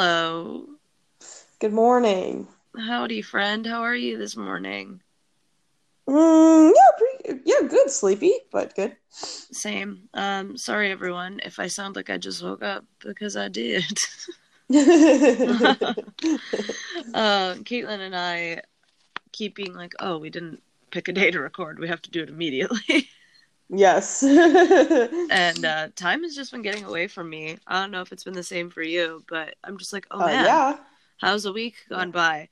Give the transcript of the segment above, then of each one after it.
Hello. Good morning. Howdy, friend. How are you this morning? Mm, yeah, pretty, yeah, good. Sleepy, but good. Same. Um, sorry, everyone, if I sound like I just woke up because I did. uh, Caitlin and I keep being like, oh, we didn't pick a day to record. We have to do it immediately. yes. and uh, time has just been getting away from me. I don't know if it's been the same for you, but I'm just like, oh Uh, man, yeah, how's a week gone by?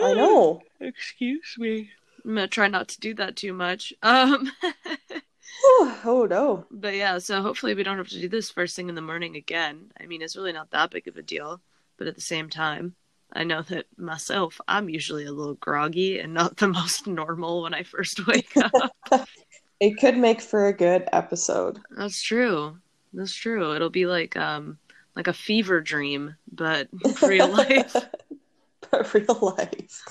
I know. Excuse me. I'm gonna try not to do that too much. Um, oh no. but yeah, so hopefully we don't have to do this first thing in the morning again. I mean, it's really not that big of a deal, but at the same time, I know that myself, I'm usually a little groggy and not the most normal when I first wake up. It could make for a good episode. That's true. That's true. It'll be like um like a fever dream, but real life. But real life.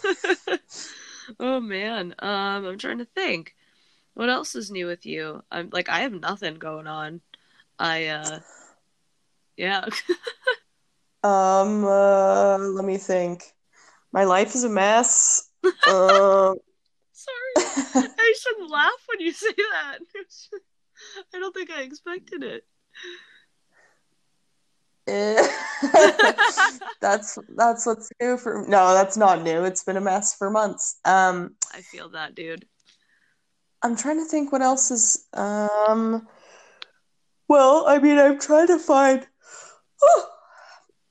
oh man. Um I'm trying to think. What else is new with you? I'm like I have nothing going on. I uh yeah. Um, uh, let me think. My life is a mess. Um, Sorry. I shouldn't laugh when you say that. I don't think I expected it. eh. that's that's what's new for. No, that's not new. It's been a mess for months. Um, I feel that, dude. I'm trying to think what else is. Um, well, I mean, I'm trying to find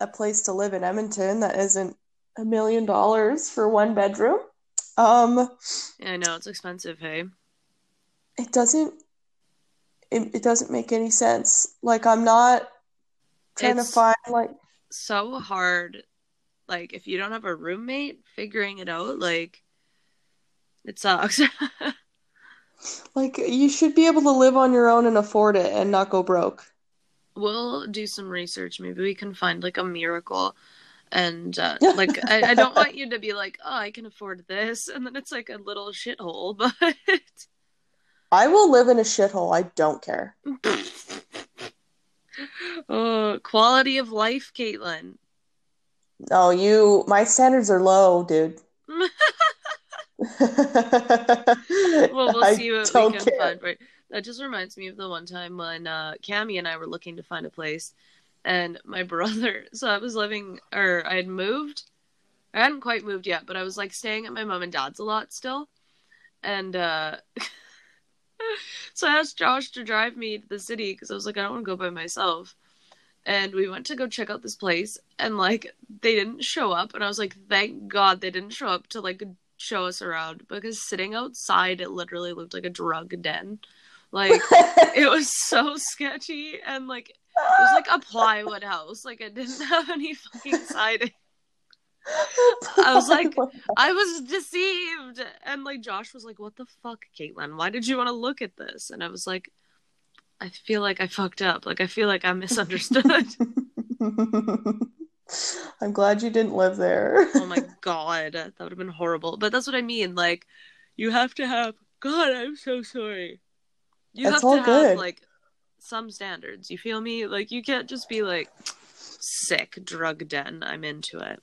a place to live in Edmonton that isn't a million dollars for one bedroom. Um, Yeah, I know it's expensive, hey. it doesn't. It, it doesn't make any sense. Like I'm not trying It's- to find like So hard. Like if you don't have a roommate, figuring it out, like it sucks. like you should be able to live on your own and afford it and not go broke. we'll do some research. Maybe we can find like a miracle. And uh, like, I, I don't want you to be like, oh, I can afford this, and then it's like a little shithole. But I will live in a shithole. I don't care. oh, quality of life, Caitlin. No, you. My standards are low, dude. well, we'll see what we can care. find. Right. That just reminds me of the one time when uh, Cammy and I were looking to find a place, and my brother. So I was living, or I had moved. I hadn't quite moved yet, but I was like staying at my mom and dad's a lot still, and uh, so I asked Josh to drive me to the city because I was like, I don't want to go by myself. And we went to go check out this place, and like they didn't show up, and I was like, thank God they didn't show up to like show us around because sitting outside it literally looked like a drug den. Like it was so sketchy and like it was like a plywood house. Like it didn't have any fucking siding. I was like- I was deceived. And like Josh was like, What the fuck, Caitlin? Why did you want to look at this? And I was like, I feel like I fucked up. Like I feel like I misunderstood. I'm glad you didn't live there. oh my god. That would have been horrible. But that's what I mean. Like you have to have God, I'm so sorry. You It's have all to have good. like some standards. You feel me? Like you can't just be like sick drug den. I'm into it.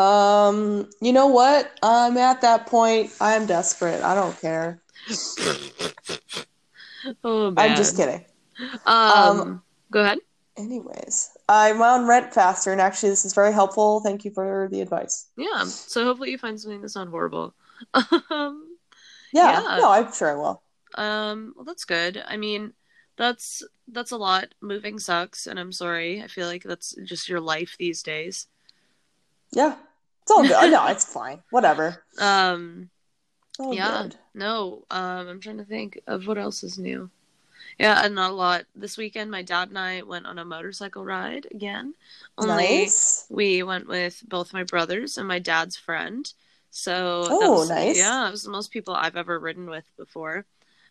Um, you know what? I'm at that point. I'm desperate. I don't care. Oh man. I'm just kidding. Um, Um, go ahead. Anyways, I'm on Rent Faster, and actually, this is very helpful. Thank you for the advice. Yeah. So hopefully you find something that's not horrible. um, Yeah, Yeah. no, I'm sure I will. um, well, that's good. I mean, that's that's a lot. Moving sucks, and I'm sorry. I feel like that's just your life these days. Yeah, it's all good. no, it's fine. Whatever. Um, all yeah. good. No. Um, I'm trying to think of what else is new. Yeah, and not a lot. This weekend, my dad and I went on a motorcycle ride again. Only Nice. we went with both my brothers and my dad's friend. So Oh, was- nice. Yeah, it was the most people I've ever ridden with before.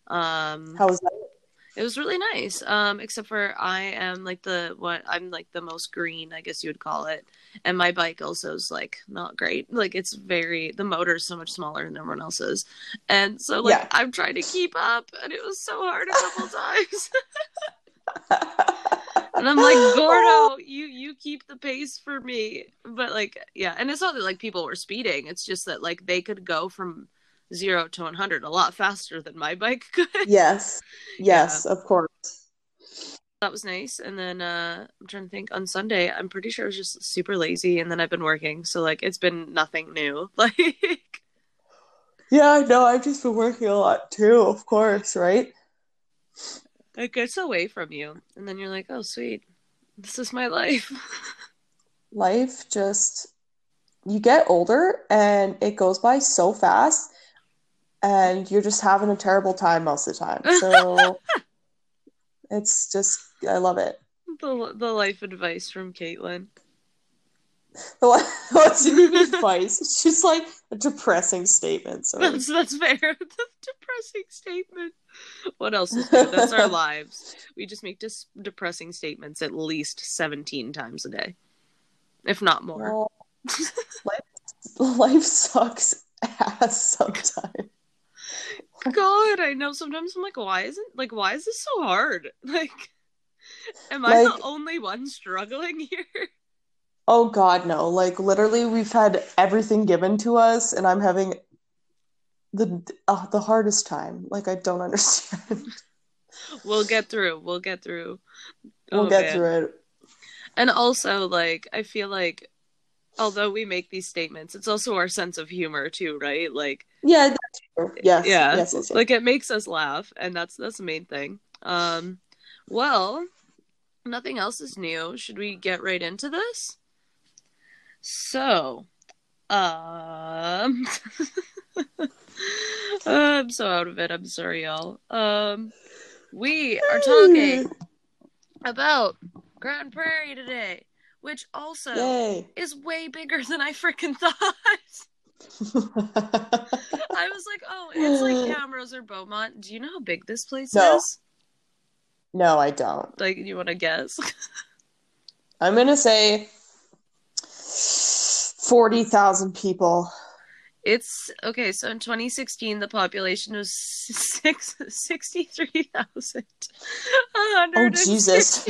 Um, How was that? It was really nice. Um, except for I am like the what I'm like the most green, I guess you would call it, and my bike also is like not great. Like it's very the motor is so much smaller than everyone else's, and so like Yeah. I'm trying to keep up, and it was so hard a couple times. And I'm like, Gordo, you you keep the pace for me. But like, yeah, and it's not that like people were speeding. It's just that like they could go from zero to 100 a lot faster than my bike could. Yes. Yes, of course. That was nice. And then uh I'm trying to think on Sunday, I'm pretty sure I was just super lazy and then I've been working. So like it's been nothing new. Like Yeah, no, I've just been working a lot too, of course, right? it gets away from you. And then you're like, oh sweet. This is my life. Life just you get older and it goes by so fast and you're just having a terrible time most of the time. So it's just I love it. the the life advice from Caitlin. What's even advice? It's just like a depressing statement. So That's that's fair. Depressing statement. What else is new? That's our lives. We just make dis- depressing statements at least 17 times a day. If not more. well, life, life sucks ass sometimes. God, I know sometimes I'm like, why isn't like why is this so hard? Like am I Like- the only one struggling here? Oh God, no! Like literally, we've had everything given to us, and I'm having the uh, the hardest time. Like I don't understand. We'll get through. We'll get through. we'll Oh, get man. through it. And also, like, I feel like although we make these statements, it's also our sense of humor too, right? Like Yeah, that's. Yes, Yeah. yes, yes, yes. like it makes us laugh and that's that's the main thing. Um well, nothing else is new. Should we get right into this? So, um I'm so out of it. I'm sorry, y'all. Um we are talking about Grande Prairie today, which also Yay! is way bigger than I freaking thought. I was like, oh, it's like Camrose or Beaumont. Do you know how big this place No. is? no, I don't. Like, you want to guess? I'm gonna say forty thousand people. It's okay. So in 2016, the population was six sixty-three thousand. Oh, Jesus.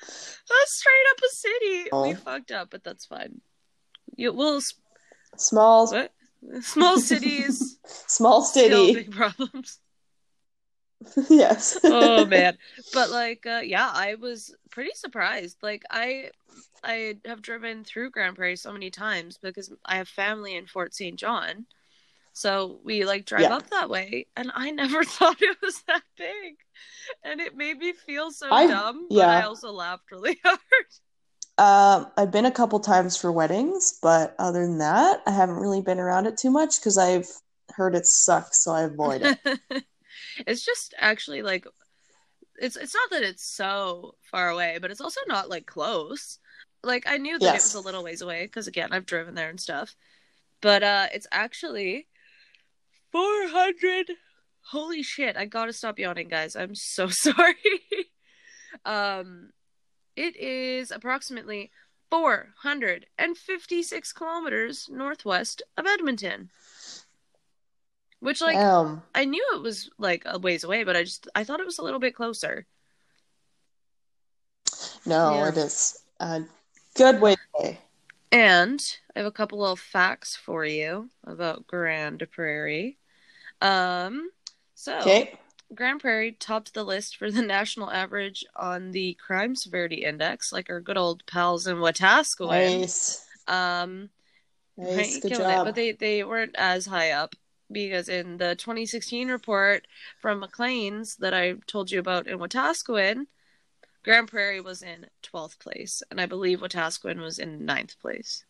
That's straight up a city. We Oh. fucked up, but that's fine. You will Small, what? Small cities, small city. big problems. yes. oh man but like uh, yeah i was pretty surprised like i i have driven through grande prairie so many times because i have family in fort st john so we like drive Yeah. up that way and i never thought it was that big and it made me feel so I- dumb but i also laughed really hard Um, I've been a couple times for weddings, but other than that, I haven't really been around it too much because I've heard it sucks, so I avoid it. it's just actually like it's it's not that it's so far away, but it's also not like close. Like I knew that it was a little ways away because again, I've driven there and stuff. But uh it's actually 400 Holy shit, I got to stop yawning, guys. I'm so sorry. um it is approximately 456 kilometers northwest of Edmonton. Which like Um, I knew it was like a ways away, but I just I thought it was a little bit closer. no, Yeah. it is a good way. And I have a couple of facts for you about Grande Prairie. Um, so Okay. Grande Prairie topped the list for the national average on the crime severity index, like our good old pals in Wetaskiwin. Nice. Um, Nice. Good killing it, job. but they they weren't as high up because in the 2016 report from Maclean's that I told you about in Wetaskiwin, Grande Prairie was in 12th place, and I believe Wetaskiwin was in 9th place.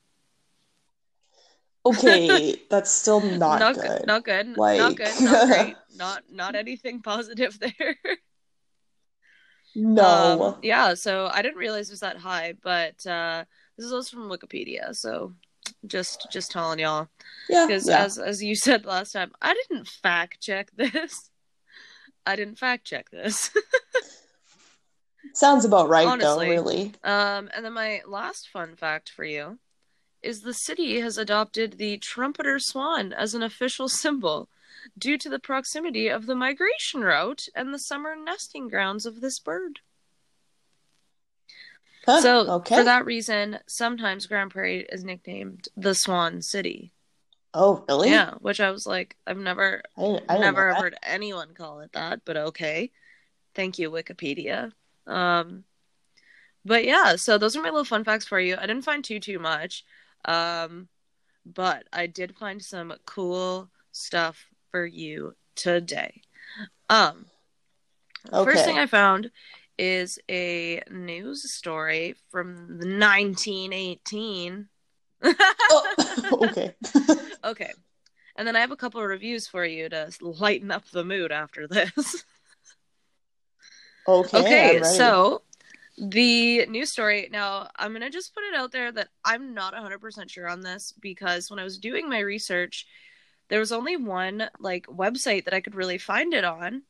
Okay, that's still not, good. good. Not good. not good. Not great. Not not anything positive there. No. Um, yeah, so I didn't realize it was that high, but uh, this is also from Wikipedia, so just just telling y'all. yeah. because yeah. as as you said last time, I didn't fact check this. I didn't fact check this. Sounds about right honestly. though, really. um, and then my last fun fact for you is the city has adopted the trumpeter swan as an official symbol. due to the proximity of the migration route and the summer nesting grounds of this bird. Huh, so, okay. for that reason, sometimes Grande Prairie is nicknamed the Swan City. oh, really? Yeah, which I was like, I've never, I, I never heard anyone call it that, but okay. Thank you, Wikipedia. Um, but yeah, so those are my little fun facts for you. I didn't find too too much, um, but I did find some cool stuff for you today. Um, Okay. first thing I found is a news story from 1918. Oh, okay. okay. And then I have a couple of reviews for you to lighten up the mood after this. okay. okay, so the news story. Now, I'm going to just put it out there that I'm not 100% sure on this because when I was doing my research, there was only one like website that I could really find it on.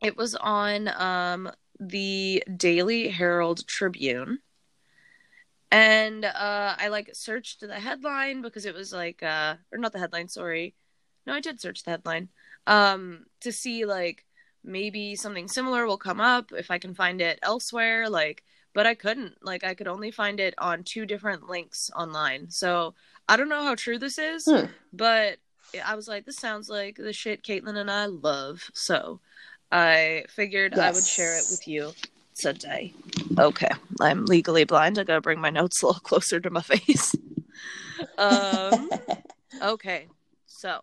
It was on um the Daily Herald Tribune. And uh I like searched the headline because it was like uh or not the headline, sorry. No, I did search the headline. Um to see like maybe something similar will come up if I can find it elsewhere like but I couldn't. Like I could only find it on two different links online. So I don't know how true this is, Hmm. but I was like, this sounds like the shit Caitlin and I love. So I figured I would share it with you today. Okay, I'm legally blind. I gotta bring my notes a little closer to my face. um, okay, so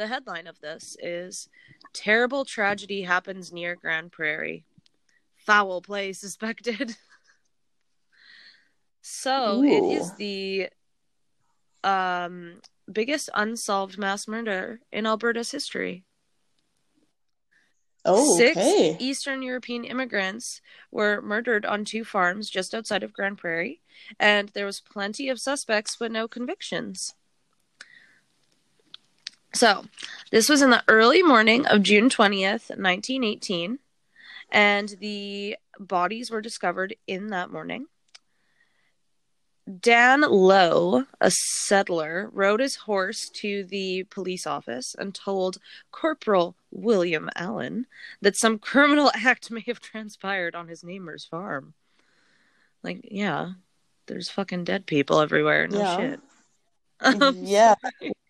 the headline of this is Terrible Tragedy Happens Near Grande Prairie. Foul play suspected. so it is the um biggest unsolved mass murder in Alberta's history. oh, Six okay. Eastern European immigrants were murdered on two farms just outside of Grande Prairie, and there was plenty of suspects but no convictions. So, this was in the early morning of June 20th, 1918, and the bodies were discovered in that morning. Dan Lowe, a settler, rode his horse to the police office and told Corporal William Allen that some criminal act may have transpired on his neighbor's farm. Like, yeah, there's fucking dead people everywhere. No Yeah. shit. Um,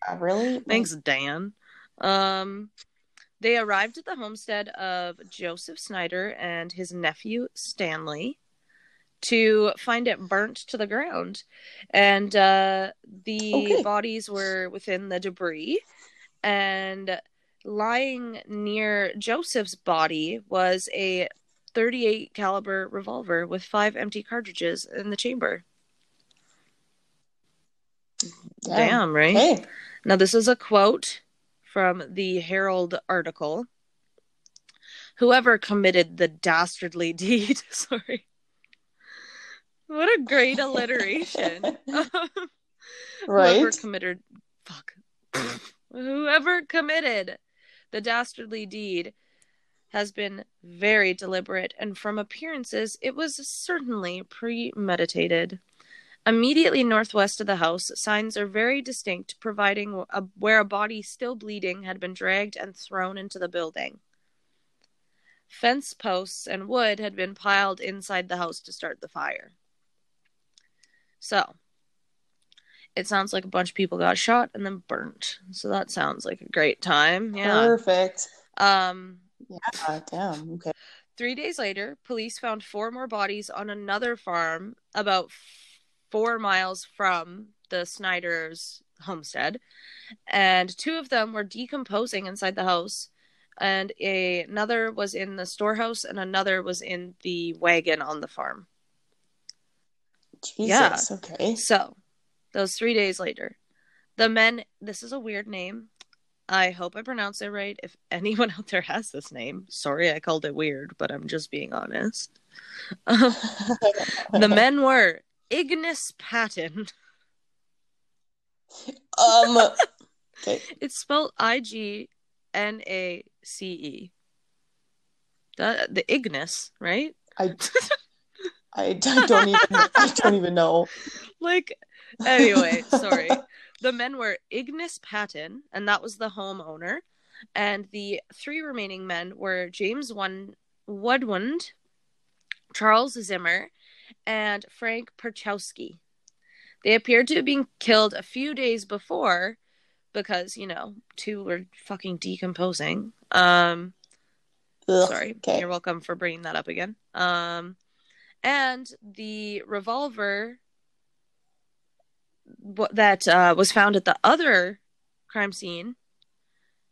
yeah. Really? Thanks, Dan. Um, they arrived at the homestead of Joseph Snyder and his nephew Stanley to find it burnt to the ground, and uh, the Okay. bodies were within the debris. And lying near Joseph's body was a 38 caliber revolver with five empty cartridges in the chamber. Yeah. Damn, right? Okay. Now, this is a quote from the Herald article. Whoever committed the dastardly deed, sorry. What a great alliteration. Um, right. Whoever committed, fuck. Whoever committed the dastardly deed has been very deliberate, and from appearances, it was certainly premeditated. Immediately northwest of the house, signs are very distinct, providing a, where a body still bleeding had been dragged and thrown into the building. Fence posts and wood had been piled inside the house to start the fire. So, it sounds like a bunch of people got shot and then burnt. So that sounds like a great time. Yeah. Perfect. Um, Yeah. Damn. Okay. Three days later, police found four more bodies on another farm about four miles from the Snyder's homestead, and two of them were decomposing inside the house, and a- another was in the storehouse, and another was in the wagon on the farm. Jesus. Okay. So, those three days later, the men. This is a weird name. I hope I pronounce it right. If anyone out there has this name, sorry I called it weird, but I'm just being honest. the men were Ignis Patton. um. Okay. It's spelled I G N A C E. The the Ignis, right? I. I, I don't even. I don't even know. Like, anyway, sorry. the men were Ignis Patton, and that was the homeowner, and the three remaining men were James One Woodwind, Charles Zimmer, and Frank Perchowski. They appeared to have been killed a few days before because, you know, two were fucking decomposing. Um Ugh, sorry. Okay. You're welcome for bringing that up again. Um and the revolver that uh, was found at the other crime scene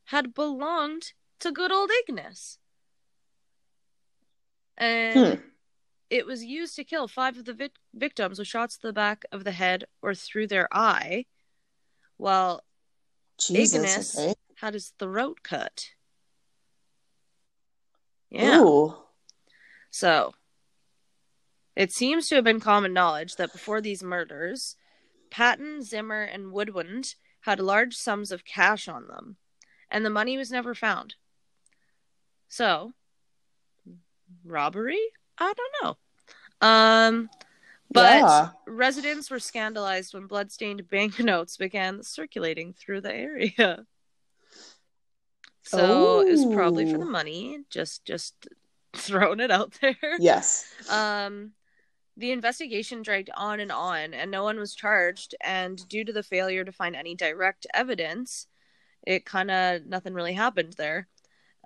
had belonged to good old Ignis. And Hmm. It was used to kill five of the vic- victims with shots to the back of the head or through their eye, while Jesus. Ignis Okay. had his throat cut. Yeah. Ooh. So, it seems to have been common knowledge that before these murders, Patton, Zimmer, and Woodwind had large sums of cash on them, and the money was never found. So, robbery? I don't know. Um, but yeah. residents were scandalized when bloodstained banknotes began circulating through the area. So it was probably for the money, just just throwing it out there. Yes. Um, the investigation dragged on and on, and no one was charged. And due to the failure to find any direct evidence, it kind of nothing really happened there.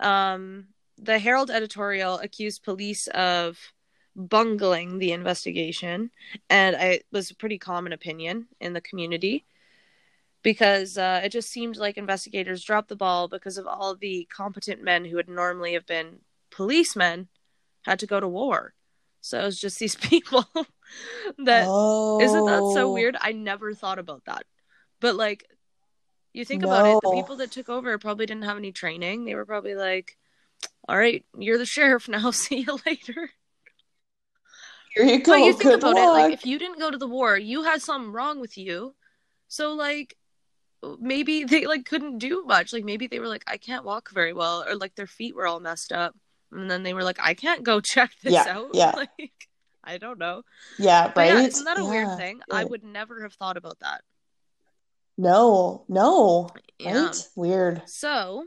Um, the Herald editorial accused police of bungling the investigation, and I, it was a pretty common opinion in the community because uh, it just seemed like investigators dropped the ball because of all the competent men who would normally have been policemen had to go to war. So it was just these people that oh. not that so weird? I never thought about that. But like you think about it, the people that took over probably didn't have any training. They were probably like, All right, you're the sheriff now, see you later. Here you go. but you think Good about luck. it, like if you didn't go to the war, you had something wrong with you. So like maybe they like couldn't do much. Like maybe they were like, I can't walk very well, or like their feet were all messed up. And then they were like, I can't go check this Yeah, out. yeah. Like I don't know. yeah, But right. yeah, isn't that a weird Yeah, thing? I would never have thought about that. No, no. Yeah. Right? Weird. So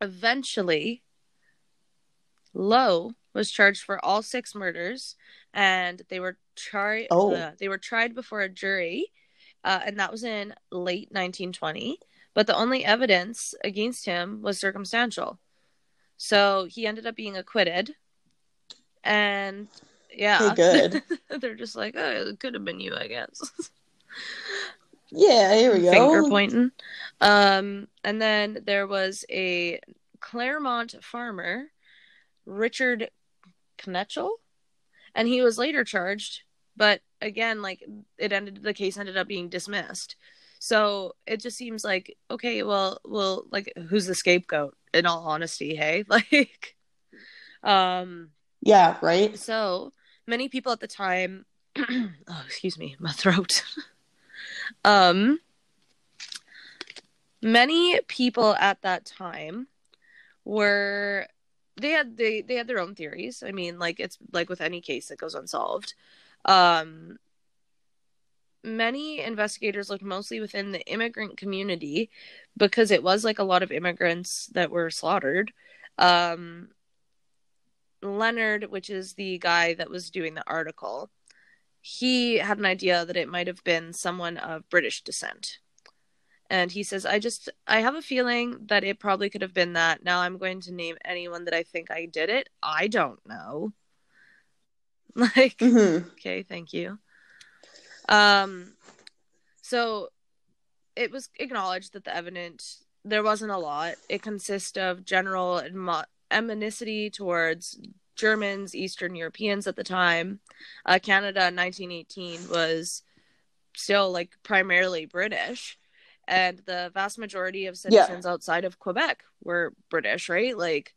eventually, Lowe was charged for all six murders, and they were tried. Oh. they were tried before a jury, uh, and that was in late 1920. But the only evidence against him was circumstantial, so he ended up being acquitted. And yeah, Okay, good. they're just like, oh, it could have been you, I guess. Yeah, here we go. finger pointing. Um, and then there was a Clairmont farmer, Richard Knetchel, and he was later charged, but again, like it ended, the case ended up being dismissed. So it just seems like okay, well, well, like who's the scapegoat? In all honesty, hey, like, um, Yeah, right? so many people at the time oh excuse me my throat um many people at that time were they had they they had their own theories. I mean like it's like with any case that goes unsolved. Um many investigators looked mostly within the immigrant community because it was like a lot of immigrants that were slaughtered. Um Leonard, which is the guy that was doing the article, he had an idea that it might have been someone of British descent. And he says, I just, I have a feeling that it probably could have been that. Now I'm going to name anyone that I think I did it. I don't know. Like, hmm okay, thank you. Um, so it was acknowledged that the evidence there wasn't a lot. It consists of general admo- towards Germans, Eastern Europeans at the time. Uh, Canada in 1918 was still like primarily British, and the vast majority of Yeah. citizens outside of Quebec were British, right? Like,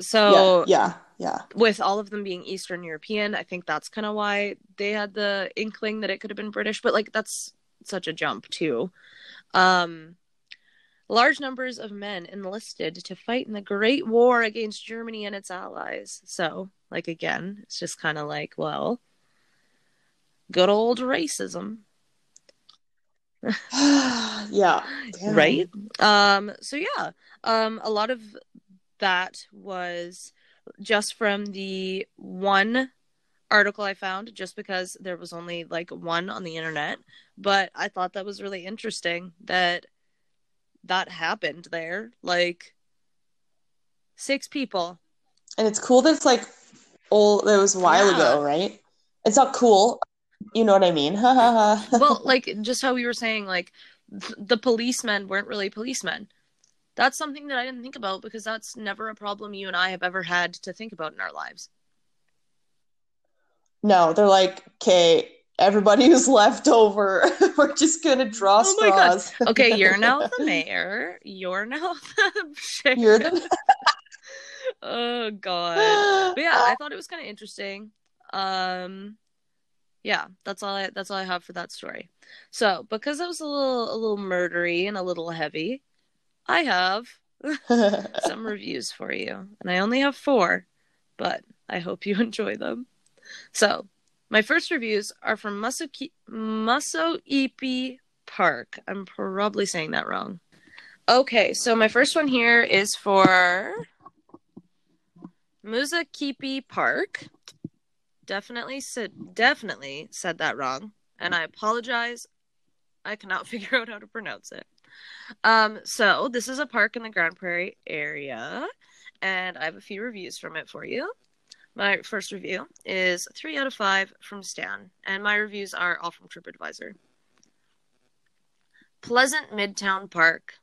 so yeah, yeah, yeah. with all of them being Eastern European, I think that's kind of why they had the inkling that it could have been British, but like that's such a jump too. Um large numbers of men enlisted to fight in the Great War against Germany and its allies. So, like again, it's just kind of like, well, good old racism. yeah. Damn. right um so yeah um a lot of that was just from the one article i found just because there was only like one on the internet but i thought that was really interesting that that happened there like six people And it's cool that it's like old that was a while Yeah. ago, right? It's not cool. You know what I mean? Ha ha ha. well like just how we were saying like th- the policemen weren't really policemen that's something that i didn't think about because that's never a problem you and i have ever had to think about in our lives No, they're like, okay, everybody who's left over, we're just gonna draw Oh straws. okay you're now the mayor. You're now the sheriff. You're the oh god. But yeah i thought it was kind of interesting. Um yeah that's all i that's all i have for that story. So because it was a little a little murdery and a little heavy i have some reviews for you. And i only have four but i hope you enjoy them. So my first reviews are from Musoipi Park. I'm probably saying that wrong. Okay, so my first one here is for Musakipi Park. Definitely said definitely said that wrong, and I apologize. I cannot figure out how to pronounce it. Um, so this is a park in the Grande Prairie area, and I have a few reviews from it for you. My first review is three out of five from Stan, and my reviews are all from TripAdvisor. Pleasant Midtown Park.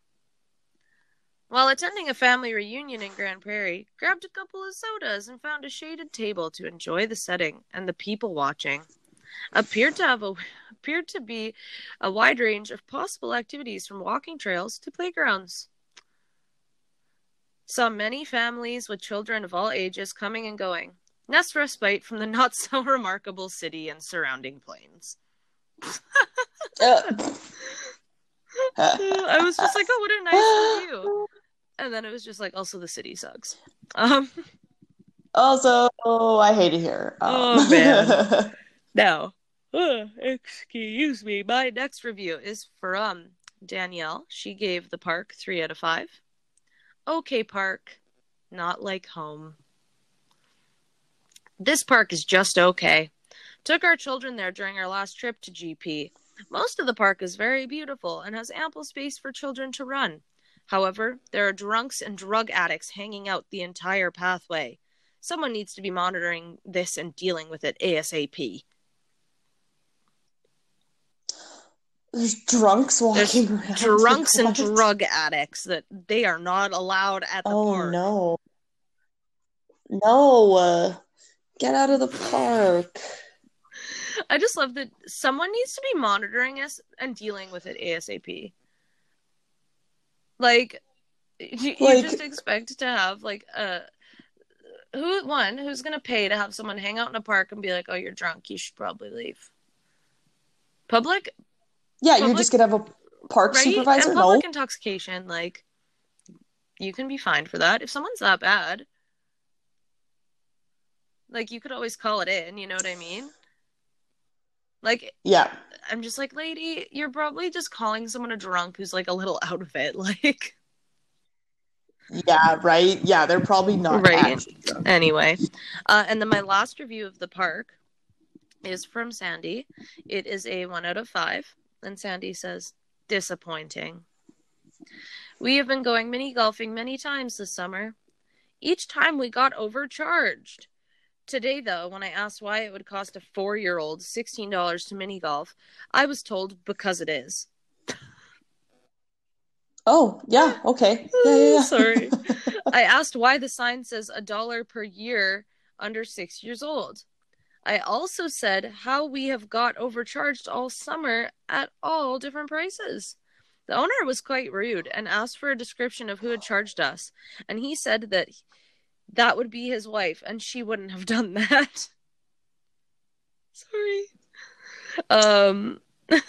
While attending a family reunion in Grande Prairie, grabbed a couple of sodas and found a shaded table to enjoy the setting and the people watching. Appeared to have a appeared to be a wide range of possible activities from walking trails to playgrounds. Saw many families with children of all ages coming and going. Nest respite from the not so remarkable city and surrounding plains. I was just like, oh, what a nice review. And then it was just like, also the city sucks. Um, also, I hate it here. Um, Oh, man. now, uh, excuse me, my next review is from Danielle. She gave the park three out of five. Okay, park, not like home. This park is just okay. Took our children there during our last trip to GP. Most of the park is very beautiful and has ample space for children to run. However, there are drunks and drug addicts hanging out the entire pathway. Someone needs to be monitoring this and dealing with it ASAP. There's drunks There's walking around. drunks and drug addicts that they are not allowed at the Oh park. Oh no. No. uh, get out of the park. I just love that someone needs to be monitoring us and dealing with it ASAP. Like, you, you just expect to have like a who one who's gonna pay to have someone hang out in a park and be like, "Oh, you're drunk. You should probably leave." Public, Yeah, you're just gonna have a park right? supervisor? and No. public intoxication, like, you can be fined for that if someone's that bad. Like, you could always call it in. You know what I mean? Like, Yeah. I'm just like, lady, you're probably just calling someone a drunk who's like a little out of it. Like, Yeah, right. Yeah, they're probably not Right. anyway. Uh, and then my last review of the park is from Sandy. It is a one out of five. And Sandy says, disappointing. We have been going mini golfing many times this summer. Each time we got overcharged. Today, though, when I asked why it would cost a four year old $16 to mini golf, I was told because it is. Oh, yeah, okay. Yeah, yeah, yeah. Sorry. I asked why the sign says a dollar per year under six years old. I also said how we have got overcharged all summer at all different prices. The owner was quite rude and asked for a description of who had charged us, and he said that that would be his wife and she wouldn't have done that. Sorry. Um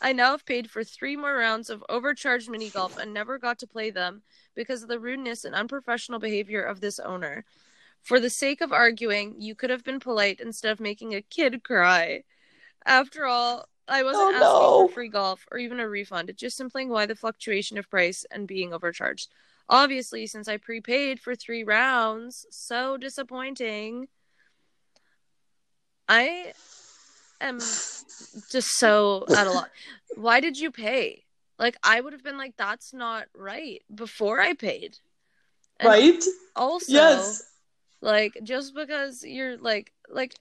I now have paid for three more rounds of overcharged mini golf and never got to play them because of the rudeness and unprofessional behavior of this owner. For the sake of arguing, you could have been polite instead of making a kid cry. After all, I wasn't Oh, asking no. for free golf or even a refund. It's just simply why the fluctuation of price and being overcharged. Obviously, since I prepaid for three rounds, so disappointing. I am just so at a lot. Why did you pay? Like I would have been like, that's not right before I paid. And right? Also, yes. like just because you're like like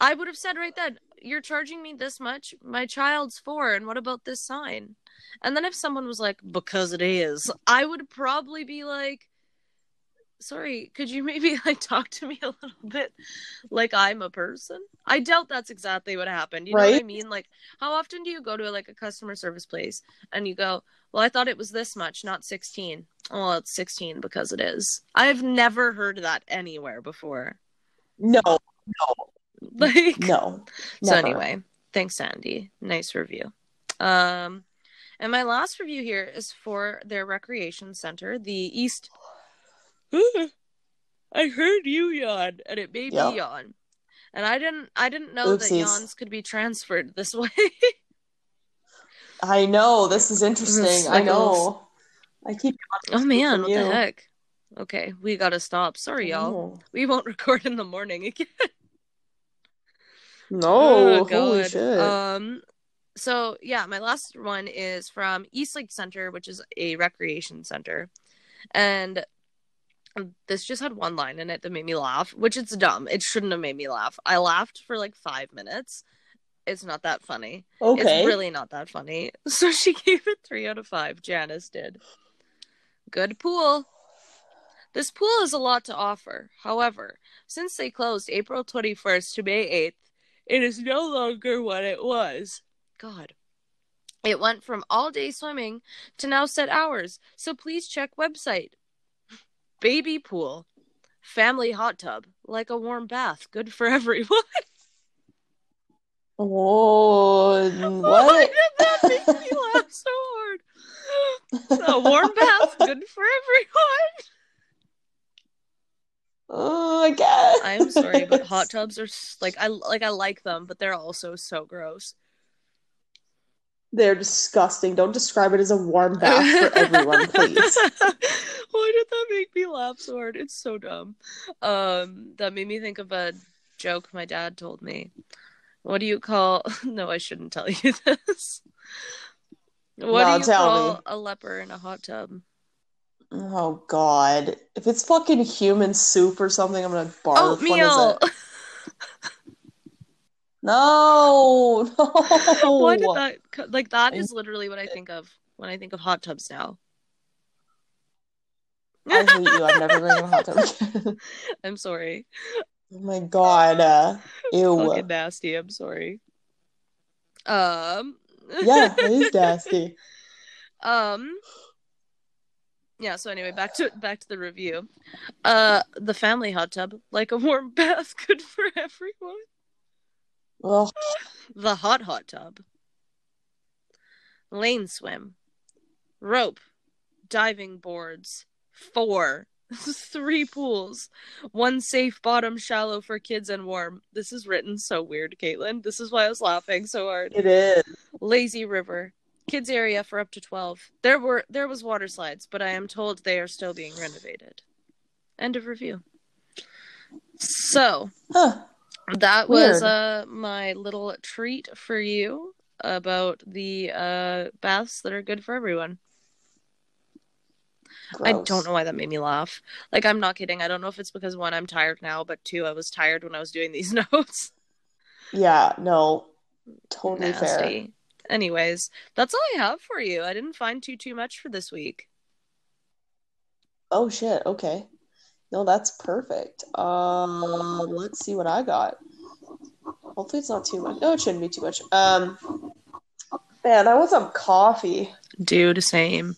I would have said right then, you're charging me this much. My child's four, and what about this sign? And then if someone was like, because it is, I would probably be like, sorry, could you maybe like talk to me a little bit like I'm a person? I doubt that's exactly what happened. You know what I mean? Like, how often do you go to like a customer service place and you go, well, I thought it was this much, not 16. Well, it's 16 because it is. I've never heard that anywhere before. No, no, Like, no. so anyway, thanks, Sandy. Nice review. Um, and my last review here is for their recreation center, the East. I heard you yawn, and it made Yep. me yawn. And I didn't, I didn't know that yawns could be transferred this way. I know. This is interesting. I know. I keep oh man, what you. the heck? Okay, we gotta stop. Sorry, y'all. Oh. We won't record in the morning again. No, Oh, holy God. shit. Um, so yeah, my last one is from Eastlink Center, which is a recreation center, and this just had one line in it that made me laugh, which it's dumb. It shouldn't have made me laugh. I laughed for like five minutes. It's not that funny. okay. It's really not that funny. So she gave it three out of five. Janice did. Good pool. This pool has a lot to offer. However, since they closed April 21st to May 8th, it is no longer what it was. God. It went from all day swimming to now set hours. So please check website. Baby pool. Family hot tub. Like a warm bath. Good for everyone. Oh, Why what? did that make me laugh so hard? A warm bath, good for everyone. Oh, I guess. I'm sorry, but hot tubs are like I like I like them, but they're also so gross. They're disgusting. Don't describe it as a warm bath for everyone, please. Why did that make me laugh so hard? It's so dumb. Um, that made me think of a joke my dad told me. What do you call? No, I shouldn't tell you this. What No, do you call me. a leper in a hot tub? Oh God. If it's fucking human soup or something, I'm gonna barf. What is it? No, no. Why did that? Like that is literally what I think of when I think of hot tubs now. I hate you. I'm never going to a hot tub again. I'm sorry. Oh my God. Uh, ew. Fucking nasty. I'm sorry. Um. Yeah, it is nasty. um. Yeah. So anyway, back to back to the review. Uh, the family hot tub, like a warm bath, good for everyone. Well, The hot hot tub. Lane swim. Rope. Diving boards. Four. Three pools. One safe bottom shallow for kids and warm. This is written so weird, Caitlin. This is why I was laughing so hard. it is. Lazy river. Kids area for up to twelve. There were there was water slides, but I am told they are still being renovated. End of review. So Huh. that was Weird. uh my little treat for you about the uh baths that are good for everyone. I don't know why that made me laugh. Like I'm not kidding. I don't know if it's because one I'm tired now, but two I was tired when I was doing these notes. Yeah, no. Totally fair. Anyways, that's all I have for you. I didn't find too too much for this week. Oh shit. Okay. No, that's perfect. Um, let's see what I got. Hopefully it's not too much. No, it shouldn't be too much. Um, man, I want some coffee. Dude, same.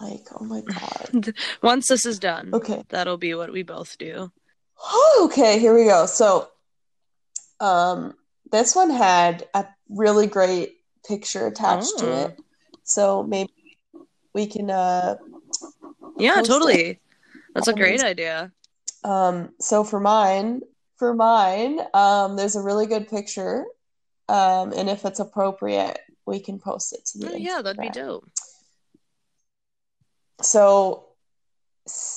Like, oh my god. Once this is done, Okay. that'll be what we both do. Okay, here we go. So, um, this one had a really great picture attached Oh. to it. So maybe we can uh Yeah, Post it. totally. That's a great idea. um so for mine, for mine, um, there's a really good picture. Um, and if it's appropriate, we can post it to the Oh yeah, that'd be dope. So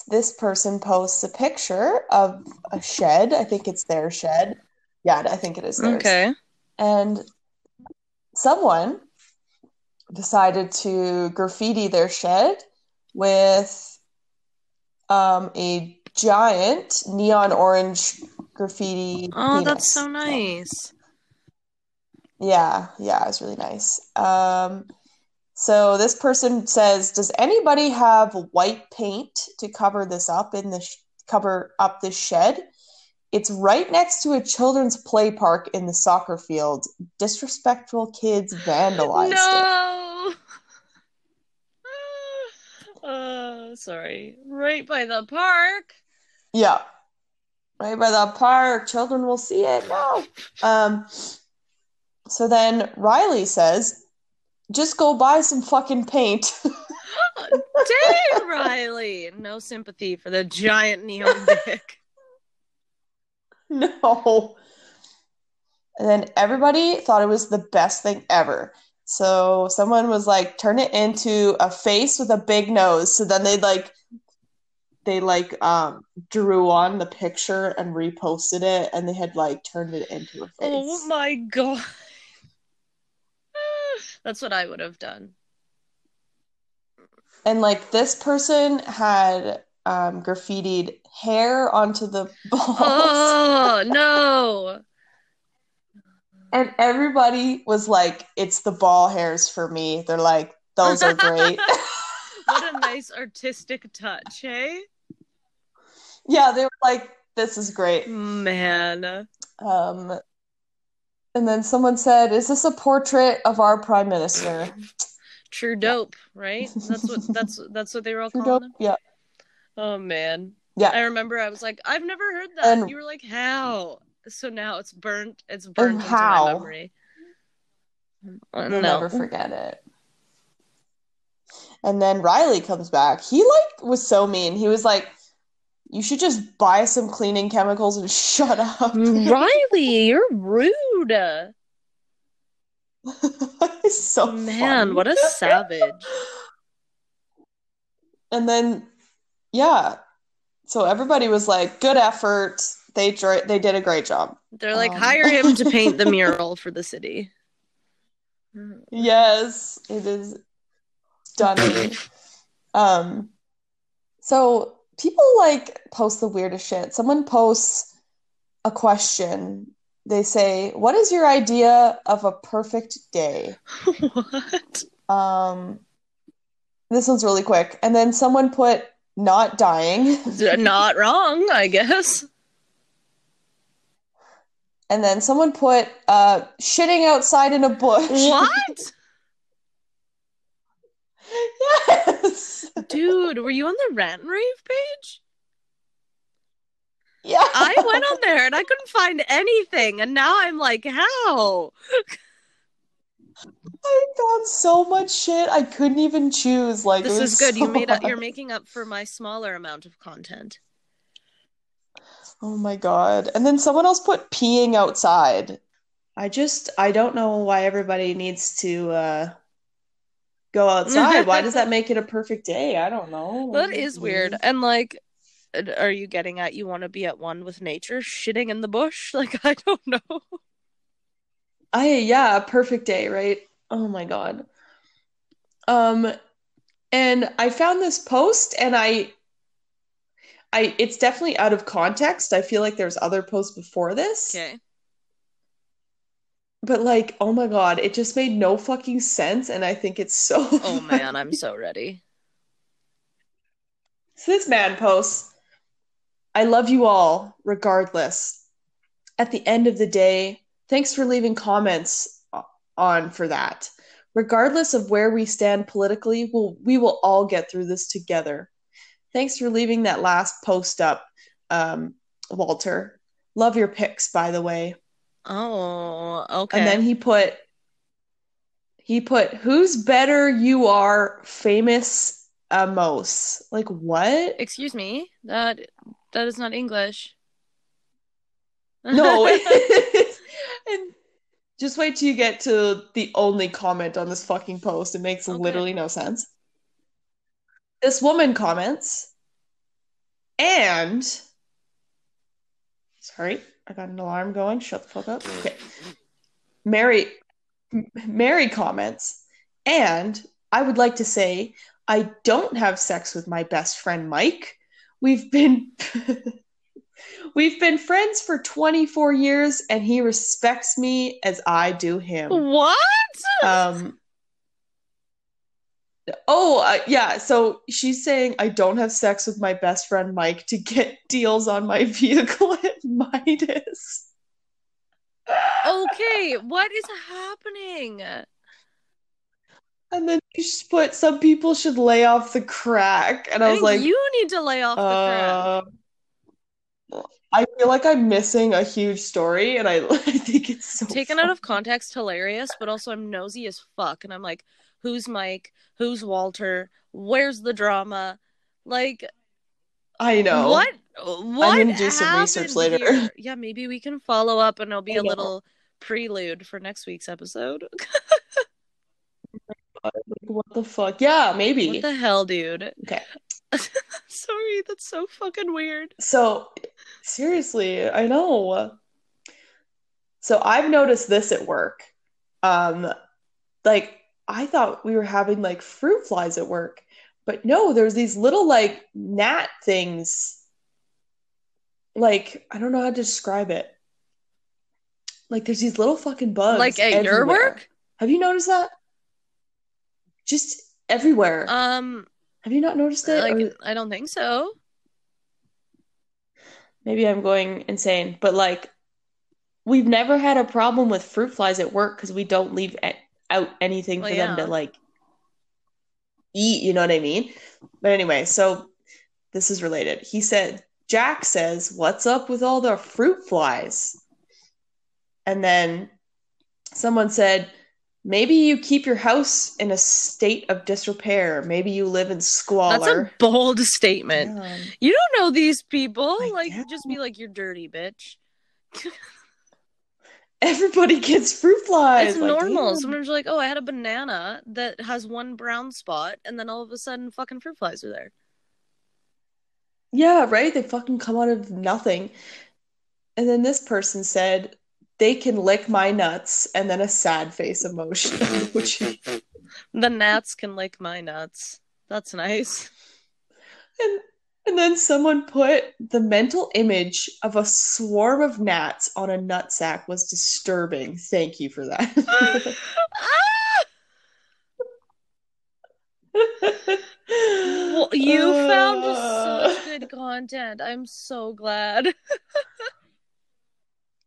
this person posts a picture of a shed. I think it's their shed. Yeah, I think it is theirs. Okay. And someone decided to graffiti their shed with um, a giant neon orange graffiti. Oh, that's so nice. Yeah, yeah, it's really nice. Um, so this person says, "Does anybody have white paint to cover this up in the sh- cover up this shed? It's right next to a children's play park in the soccer field. Disrespectful kids vandalized it." No. Oh, sorry. Right by the park. Yeah, right by the park. Children will see it. No. Um. So then Riley says, "Just go buy some fucking paint." Dang, Riley. No sympathy for the giant neon dick. No. And then everybody thought it was the best thing ever. So someone was like, turn it into a face with a big nose. So then they like they like um drew on the picture and reposted it and they had like turned it into a face. Oh my god. That's what I would have done. And like this person had um graffitied hair onto the balls. Oh no. And everybody was like, it's the ball hairs for me. They're like, those are great. What a nice artistic touch, hey? yeah, they were like, this is great. Man. Um, and then someone said, is this a portrait of our prime minister? True dope, right? That's what that's that's what they were all calling Trudeau? him. Yeah. Oh man. Yeah. I remember I was like, I've never heard that. And- you were like, how? So now it's burnt. It's burnt into how? my memory. You'll no. never forget it. And then Riley comes back. He like was so mean. He was like, you should just buy some cleaning chemicals and shut up. Riley, you're rude. so Man, funny. what a savage. And then, yeah. So everybody was like, good effort. They dr- they did a great job. They're like, Um. hire him to paint the mural for the city. Yes, it is stunning. um, so people like post the weirdest shit. Someone posts a question. They say, "What is your idea of a perfect day?" what? Um, this one's really quick. And then someone put not dying. Not wrong, I guess. And then someone put uh shitting outside in a bush. What? Yes. Dude, were you on the rant and rave page? Yeah. I went on there and I couldn't find anything, and now I'm like, how? I found so much shit I couldn't even choose. Like This it is was good. you made up. You're making up for my smaller amount of content. Oh my god. And then someone else put peeing outside. I just I don't know why everybody needs to uh go outside. Why does that make it a perfect day? I don't know. That is weird. And like, are you getting at you want to be at one with nature, shitting in the bush? Like, I don't know. I yeah, a perfect day, right? Oh my god. Um and I found this post and I I it's definitely out of context. I feel like there's other posts before this. Okay. But like, oh my god, it just made no fucking sense and I think it's so Oh man, I'm so ready. So this man posts, I love you all, regardless. At the end of the day, thanks for leaving comments on for that. Regardless of where we stand politically, we'll, we will all get through this together. Thanks for leaving that last post up, um, Walter. Love your pics, by the way. Oh, okay. And then he put, he put, who's better you are, famous Amos. Like, what? Excuse me. That that is not English. No. and just wait till you get to the only comment on this fucking post. It makes Okay. literally no sense. This woman comments, and sorry, I got an alarm going. Shut the fuck up. Okay. Mary Mary comments, and I would like to say I don't have sex with my best friend Mike. We've been we've been friends for 24 years and he respects me as I do him. what? Um Oh, uh, yeah, so she's saying I don't have sex with my best friend Mike to get deals on my vehicle at Midas. okay, what is happening? And then she put some people should lay off the crack. And I, was like, you need to lay off the uh, I feel like I'm missing a huge story, and I, I think it's so Taken out of context, hilarious, but also I'm nosy as fuck, and I'm like, who's Mike? Who's Walter? Where's the drama? Like, I know. what? What? I'm gonna do some research later. here? Yeah, maybe we can follow up, and it'll be I a know. little prelude for next week's episode. What the fuck? Yeah, maybe. What the hell, dude? Okay. Sorry, that's so fucking weird. So, seriously, I know. So I've noticed this at work. Um, like I thought we were having like fruit flies at work, but no, there's these little like gnat things. Like I don't know how to describe it. Like there's these little fucking bugs. Like at your everywhere. work? Have you noticed that? Just everywhere. Um, Have you not noticed it? like Or- I don't think so. maybe I'm going insane, but like we've never had a problem with fruit flies at work because we don't leave out anything Well, for them to like eat, you know what I mean? But anyway, so this is related. He said, Jack says, What's up with all the fruit flies? And then someone said, Maybe you keep your house in a state of disrepair. Maybe you live in squalor. That's a bold statement. Yeah. You don't know these people. I like, don't. just be like, you're dirty, bitch. Everybody gets fruit flies. It's Like, normal. damn. Sometimes like, oh, I had a banana that has one brown spot, and then all of a sudden, fucking fruit flies are there. Yeah, right? They fucking come out of nothing. And then this person said, they can lick my nuts, and then a sad face emotion. Which, The gnats can lick my nuts. That's nice. and, and then someone put the mental image of a swarm of gnats on a nutsack was disturbing. Thank you for that. Well, you found Uh, such good content. I'm so glad.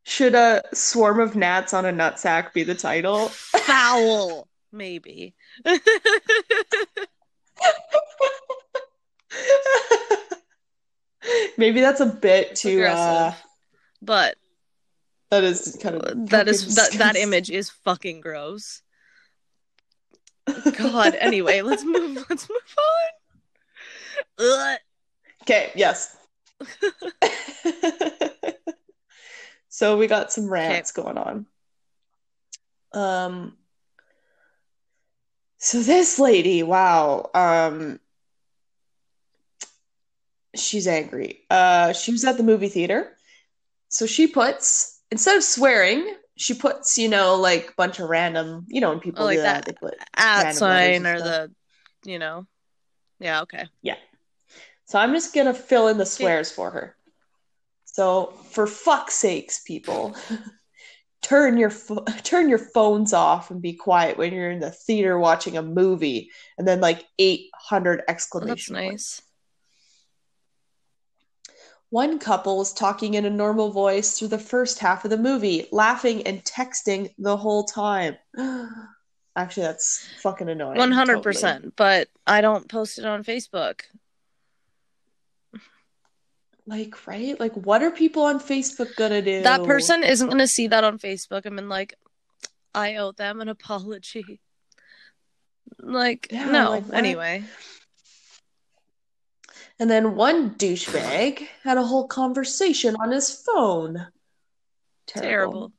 Should a swarm of gnats on a nutsack be the title? Foul, maybe. Maybe that's a bit too uh But that is kind of that is that, that image is fucking gross. God. Anyway, let's move. Let's move on. Okay, yes. so we got some rants going on. Um so this lady, wow, um she's angry. Uh she was at the movie theater. So she puts instead of swearing, she puts, you know, like a bunch of random, you know, when people Oh, like do that, that they put At sign or the, you know. Yeah. Okay. Yeah. So I'm just gonna fill in the swears for her. So for fuck's sakes, people, turn your pho- turn your phones off and be quiet when you're in the theater watching a movie, and then like 800 Well, that's exclamation points. nice. One couple was talking in a normal voice through the first half of the movie, laughing and texting the whole time. Actually, that's fucking annoying. One hundred totally. percent. But I don't post it on Facebook. Like, right? Like, what are people on Facebook gonna do? That person isn't to see that on Facebook and been like, I owe them an apology. Like, Yeah, no. like, anyway, And then one douchebag had a whole conversation on his phone. Terrible. Terrible.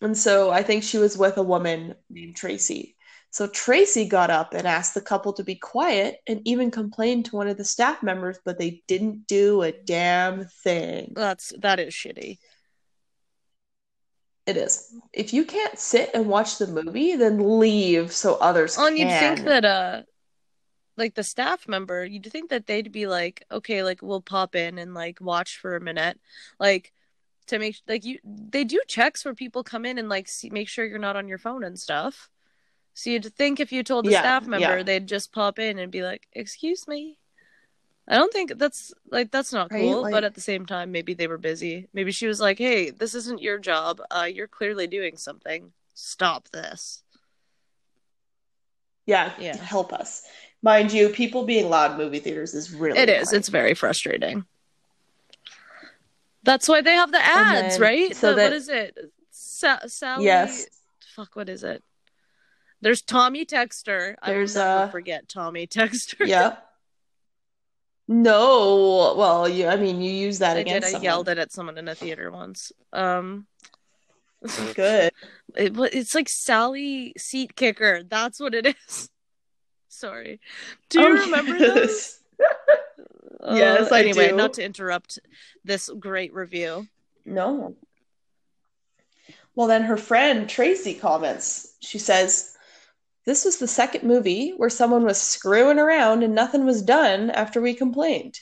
And so I think she was with a woman named Tracy. So Tracy got up and asked the couple to be quiet and even complained to one of the staff members, but they didn't do a damn thing. That's that is shitty. It is. If you can't sit and watch the movie, then leave so others Oh, and can. you'd think that uh like the staff member, you'd think that they'd be like, okay, like we'll pop in and like watch for a minute. Like to make like you they do checks where people come in and like see, make sure you're not on your phone and stuff. So you'd think if you told the Yeah, staff member, yeah. they'd just pop in and be like, "Excuse me." I don't think that's like that's not Right, cool, like- but at the same time, maybe they were busy. Maybe she was like, "Hey, this isn't your job. Uh, you're clearly doing something. Stop this." yeah, Yeah. help us. Mind you, people being loud in movie theaters is really It is. annoying. It's very frustrating. That's why they have the ads, then- right? so The- that- what is it? Sa- Sally. Yes. Fuck. What is it? There's Tommy Texter. There's, I will never uh, forget Tommy Texter. Yeah. No, well, you, I mean, you use that I did. against I someone. yelled it at someone in a theater once. Um, Good. it, it's like Sally Seat Kicker. That's what it is. Sorry. Do you Oh, remember yes. Yes, Uh, I anyway, do. not to interrupt this great review. No. Well, then her friend Tracy comments. She says, This was the second movie where someone was screwing around and nothing was done after we complained.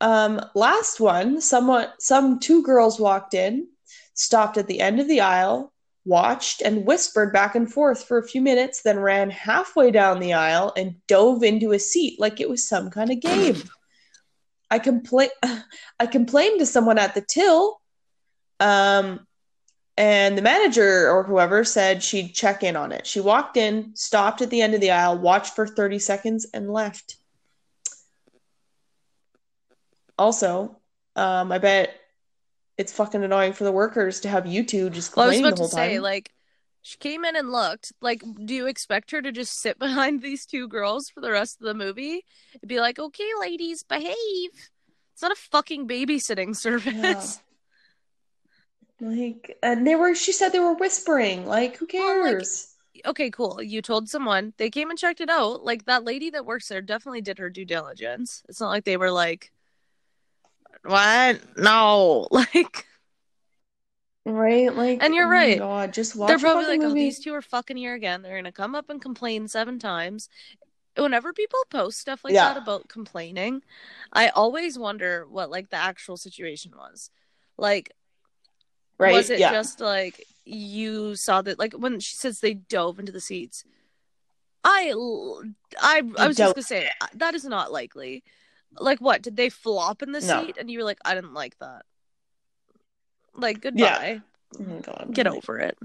Um, last one, someone, some two girls walked in, stopped at the end of the aisle, watched, and whispered back and forth for a few minutes, then ran halfway down the aisle and dove into a seat like it was some kind of game. I compla- I complained to someone at the till, um, and the manager or whoever said she'd check in on it. She walked in, stopped at the end of the aisle, watched for 30 seconds, and left. Also, um, I bet it's fucking annoying for the workers to have you two just Well, I was complaining about the whole to say, time. like, she came in and looked. Like, do you expect her to just sit behind these two girls for the rest of the movie? and be like, okay, ladies, behave. It's not a fucking babysitting service. Like, and they were, she said they were whispering. Like, who Well, like, cares? Okay, cool. You told someone. They came and checked it out. Like, that lady that works there definitely did her due diligence. It's not like they were like, what? No. Like, right? Like, And you're oh my right. God, just watch they're probably fucking like, oh, these two are fucking here again. They're gonna come up and complain seven times. Whenever people post stuff like Yeah. that about complaining, I always wonder what like the actual situation was. Like, right? was it yeah. just like you saw that? Like when she says they dove into the seats, i i, I was just gonna say that is not likely. Like, what did they flop in the No. seat? And you were like, I didn't like that. Like, goodbye. Oh God. Get over it.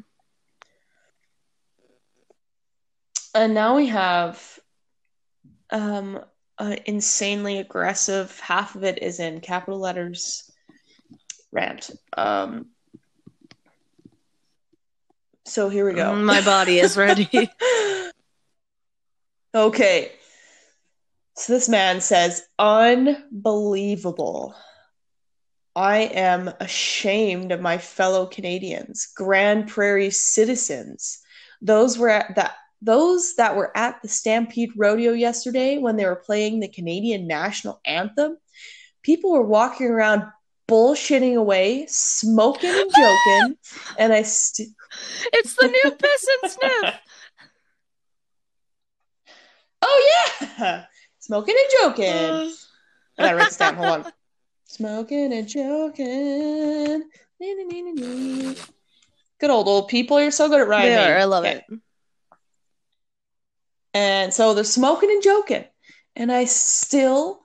And now we have um an insanely aggressive, half of it is in capital letters rant. Um so here we go. Mm, My body is ready. okay. So this man says, unbelievable. I am ashamed of my fellow Canadians, Grande Prairie citizens. Those were at that those that were at the Stampede Rodeo yesterday when they were playing the Canadian national anthem. People were walking around bullshitting away, smoking and joking, and I st- It's the new piss and sniff. Oh yeah, smoking and joking. Uh, I gotta write this down. Hold on. Smoking and joking. Good old old people. You're so good at rhyming. they are. I love Okay. it. And so they're smoking and joking. And I still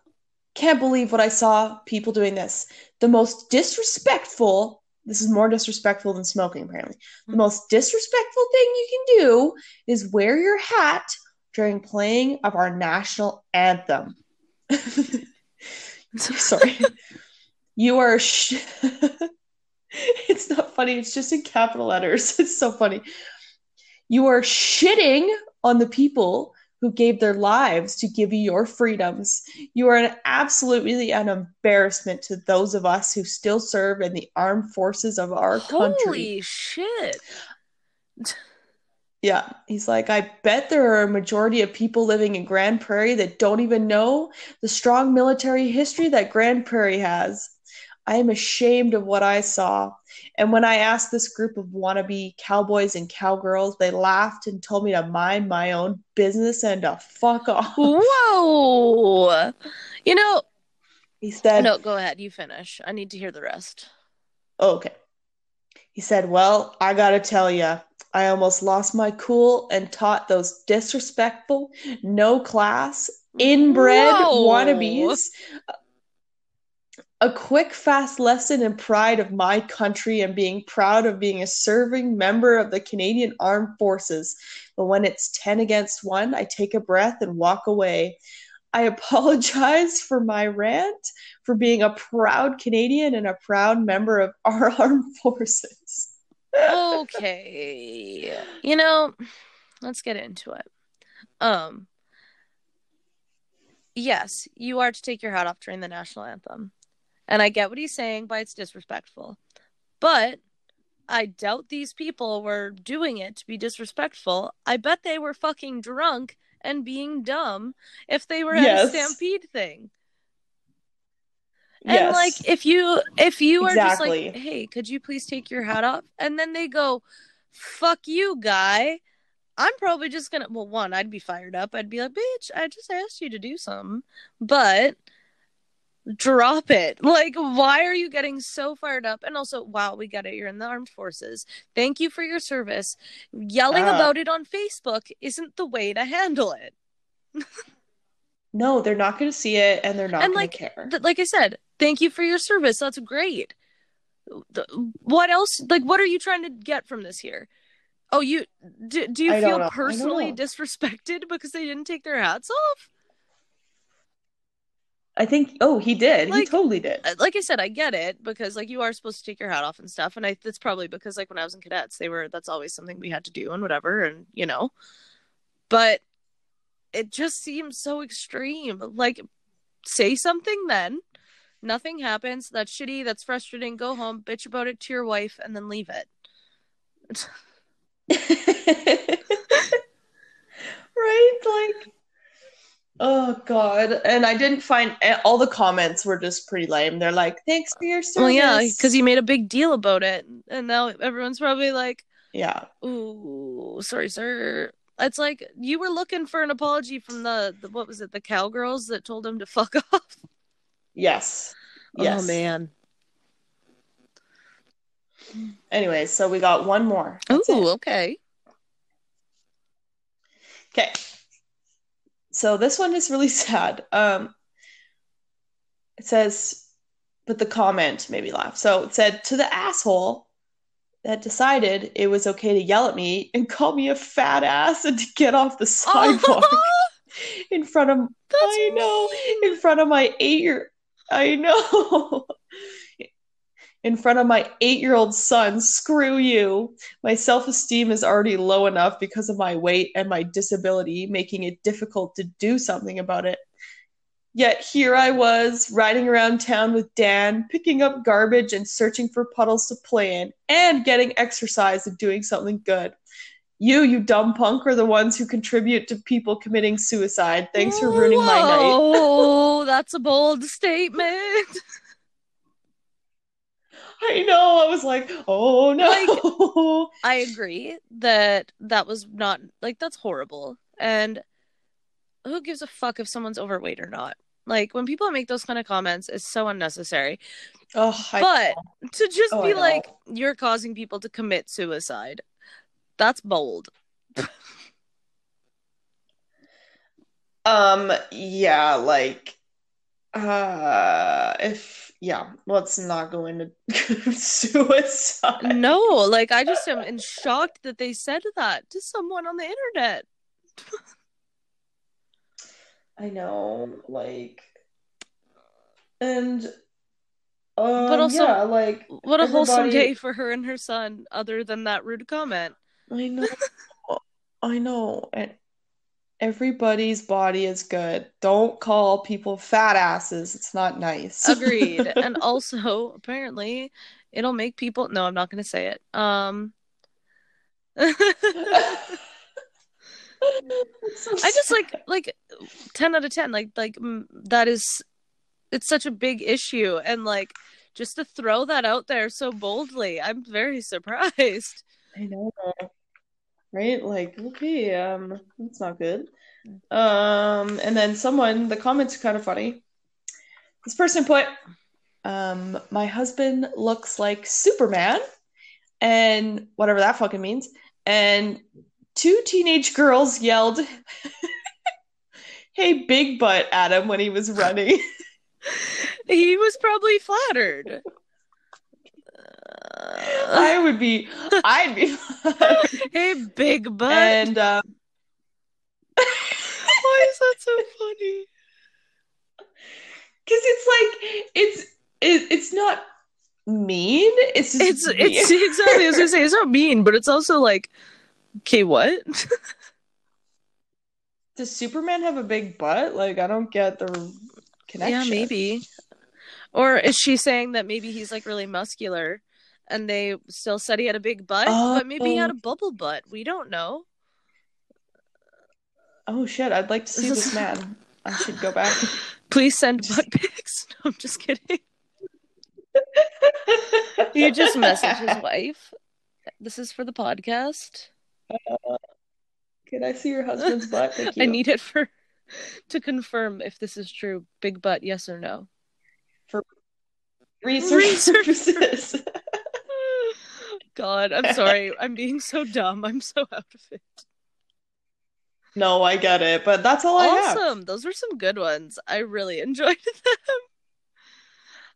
can't believe what I saw people doing this. The most disrespectful, this is more disrespectful than smoking, apparently. The Hmm. most disrespectful thing you can do is wear your hat during playing of our national anthem. I'm so sorry. You are. Sh- it's not funny. It's just in capital letters. It's so funny. You are shitting on the people who gave their lives to give you your freedoms. You are an absolutely an embarrassment to those of us who still serve in the armed forces of our country. Holy shit. Yeah, he's like, I bet there are a majority of people living in Grande Prairie that don't even know the strong military history that Grande Prairie has. I am ashamed of what I saw. And when I asked this group of wannabe cowboys and cowgirls, they laughed and told me to mind my own business and to fuck off. Whoa. You know, He said, no, go ahead. You finish. I need to hear the rest. Oh, okay. He said, Well, I gotta tell you, I almost lost my cool and taught those disrespectful, no class, inbred Whoa. wannabes a quick, fast lesson in pride of my country and being proud of being a serving member of the Canadian Armed Forces. But when it's 10 against 1, I take a breath and walk away. I apologize for my rant, for being a proud Canadian and a proud member of our armed forces. okay. You know, let's get into it. Um Yes, you are to take your hat off during the national anthem. And I get what he's saying by it's disrespectful. But I doubt these people were doing it to be disrespectful. I bet they were fucking drunk and being dumb if they were at a stampede thing. And Yes. like if you if you are just like, hey, could you please take your hat off? And then they go, fuck you, guy. I'm probably just gonna well, one, I'd be fired up. I'd be like, bitch, I just asked you to do something. But drop it. Like, why are you getting so fired up? And also, wow, we get it. You're in the armed forces. Thank you for your service. Yelling Ah. about it on Facebook isn't the way to handle it. no, they're not going to see it and they're not going like, to care. Th- like I said, thank you for your service. That's great. Th- What else? Like, what are you trying to get from this here? Oh, you do, do you I feel know. I don't personally disrespected because they didn't take their hats off? I think, oh, he did. he totally did. Uh, Like I said, I get it because like you are supposed to take your hat off and stuff, and I that's probably because like when I was in cadets, they were that's always something we had to do and whatever, and you know, but it just seems so extreme. Like, say something then. Nothing happens. That's shitty. That's frustrating. Go home, bitch about it to your wife, and then leave it. right? Like, oh god! And I didn't find all the comments were just pretty lame. They're like, "Thanks for your service." Well, yeah, because you made a big deal about it, and now everyone's probably like, yeah, "Ooh, sorry, sir." It's like you were looking for an apology from the, the what was it, the cowgirls that told him to fuck off. yes, oh, yes. Oh man. Anyway, so we got one more. That's Ooh, it. okay. Okay. So this one is really sad. Um, it says, but the comment made me laugh. So it said, to the asshole that decided it was okay to yell at me and call me a fat ass and to get off the sidewalk in front of That's I know mean. in front of my eight year I know in front of my eight year old son. Screw you. My self esteem is already low enough because of my weight and my disability, making it difficult to do something about it. Yet here I was, riding around town with Dan, picking up garbage and searching for puddles to play in, and getting exercise and doing something good. You, you dumb punk, are the ones who contribute to people committing suicide. Thanks for ruining my night. Oh, that's a bold statement. I know. I was like, oh no. I agree that that was not like that's horrible. And who gives a fuck if someone's overweight or not? Like when people make those kind of comments, it's so unnecessary. oh, I, But to just Oh, be like, you're causing people to commit suicide, that's bold. um, yeah, like, uh, if yeah, let's not go into suicide. No, like I just am in shocked that they said that to someone on the internet. I know, like, and um, But also- yeah, like, What a wholesome day for her and her son, other than that rude comment. I know, I know, and Everybody's body is good. Don't call people fat asses. It's not nice. Agreed. and also, apparently, it'll make people. No, I'm not going to say it. Um. So I just like like 10 out of 10 like like mm, that is it's such a big issue and like just to throw that out there so boldly I'm very surprised. I know. Right? Like, okay, um, that's not good. Um, and then someone, the comments are kind of funny. This person put, um, my husband looks like Superman, and whatever that fucking means. And two teenage girls yelled, Hey, big butt at him when he was running. He was probably flattered. I would be, I'd be. hey big butt. and um, Why is that so funny? because it's like it's it, it's not mean. It's It's weird. it's exactly as I say it's not mean but it's also like okay what? Does Superman have a big butt? Like I don't get the connection. Yeah, maybe. Or is she saying that maybe he's like really muscular and they still said he had a big butt, but maybe he had a oh. bubble butt. We don't know. Oh shit! I'd like to see this man. I should go back. Please send butt pics. No, I'm just kidding. You just message his wife. This is for the podcast. Uh, can I see your husband's butt? You. I need it for to confirm if this is true. Big butt, yes or no. For research Research. purposes. God, I'm sorry. I'm being so dumb. I'm so out of it. no, I get it, but that's all I have. awesome. Those were some good ones. I really enjoyed them.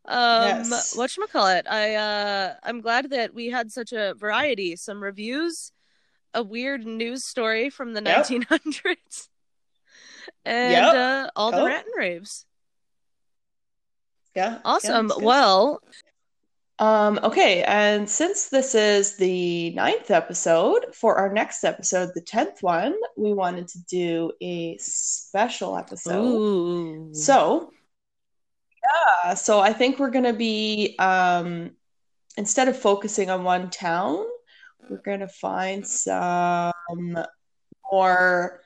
Um Yes. whatchamacallit? I uh I'm glad that we had such a variety. Some reviews, a weird news story from the Yep. 1900s, and Yep. uh, all the rant and raves. Yeah. yeah, Awesome. good. well, Um, okay, and since this is the ninth episode, for our next episode, the tenth one, we wanted to do a special episode. ooh. So, yeah, so I think we're gonna be um, instead of focusing on one town, we're gonna find some more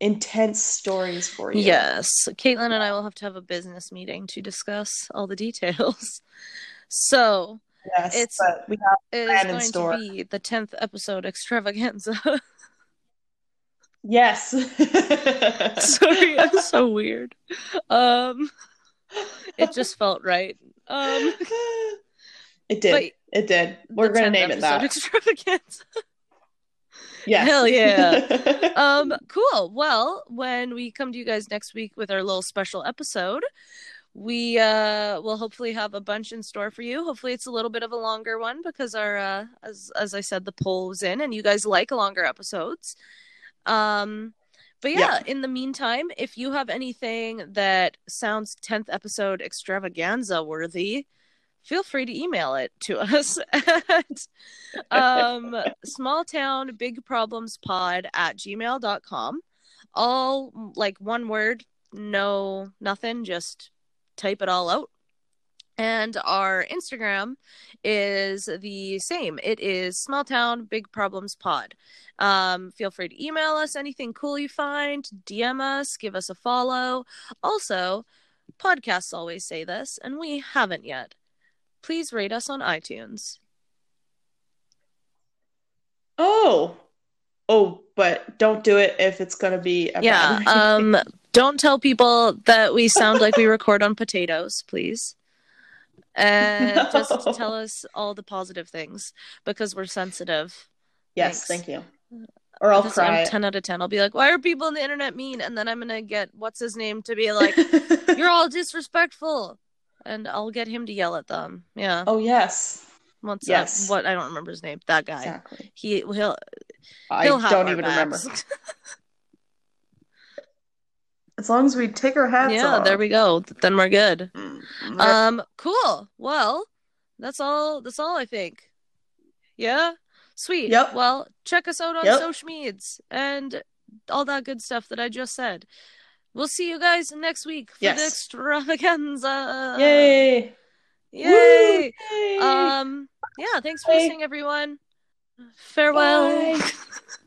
intense stories for you. Yes, Caitlin and I will have to have a business meeting to discuss all the details. So Yes, It's- we have it is going store. to be the tenth episode extravaganza. yes. Sorry, I'm so weird. Um, it just felt right. Um, It did. it did. We're gonna name it that. Extravaganza. Yes. Hell yeah. Um, cool. Well, when we come to you guys next week with our little special episode, we uh will hopefully have a bunch in store for you. Hopefully it's a little bit of a longer one because our uh as as I said the poll was in and you guys like longer episodes. Um but yeah, Yeah. in the meantime, if you have anything that sounds 10th episode extravaganza worthy, feel free to email it to us at um small town big problems pod at gmail.com all like one word no nothing just type it all out. And our instagram is the same. It is small town big problems pod. Um feel free to email us anything cool you find dm us give us a follow. Also podcasts always say this and we haven't yet. Please rate us on itunes. Oh. Oh, but don't do it if it's gonna be a yeah bad um don't tell people that we sound like we record on potatoes please and just tell us all the positive things because we're sensitive Yes, Thanks. thank you. Or I'll cry. i'm 10 out of 10 i'll be like why are people on the internet mean and then i'm gonna get what's his name to be like you're all disrespectful and i'll get him to yell at them yeah oh yes, what's yes. what i don't remember his name that guy exactly. he he'll I he'll have don't even backs. remember. As long as we take our hats yeah, off. there we go. Then we're good. Mm-hmm. Um, cool. Well, that's all. That's all I think. Yeah. Sweet. Yep. Well, check us out on yep. social medias and all that good stuff that I just said. We'll see you guys next week for yes. the extravaganza. Yay. Yay. Woo. Um yeah, thanks for Bye. listening everyone. Farewell.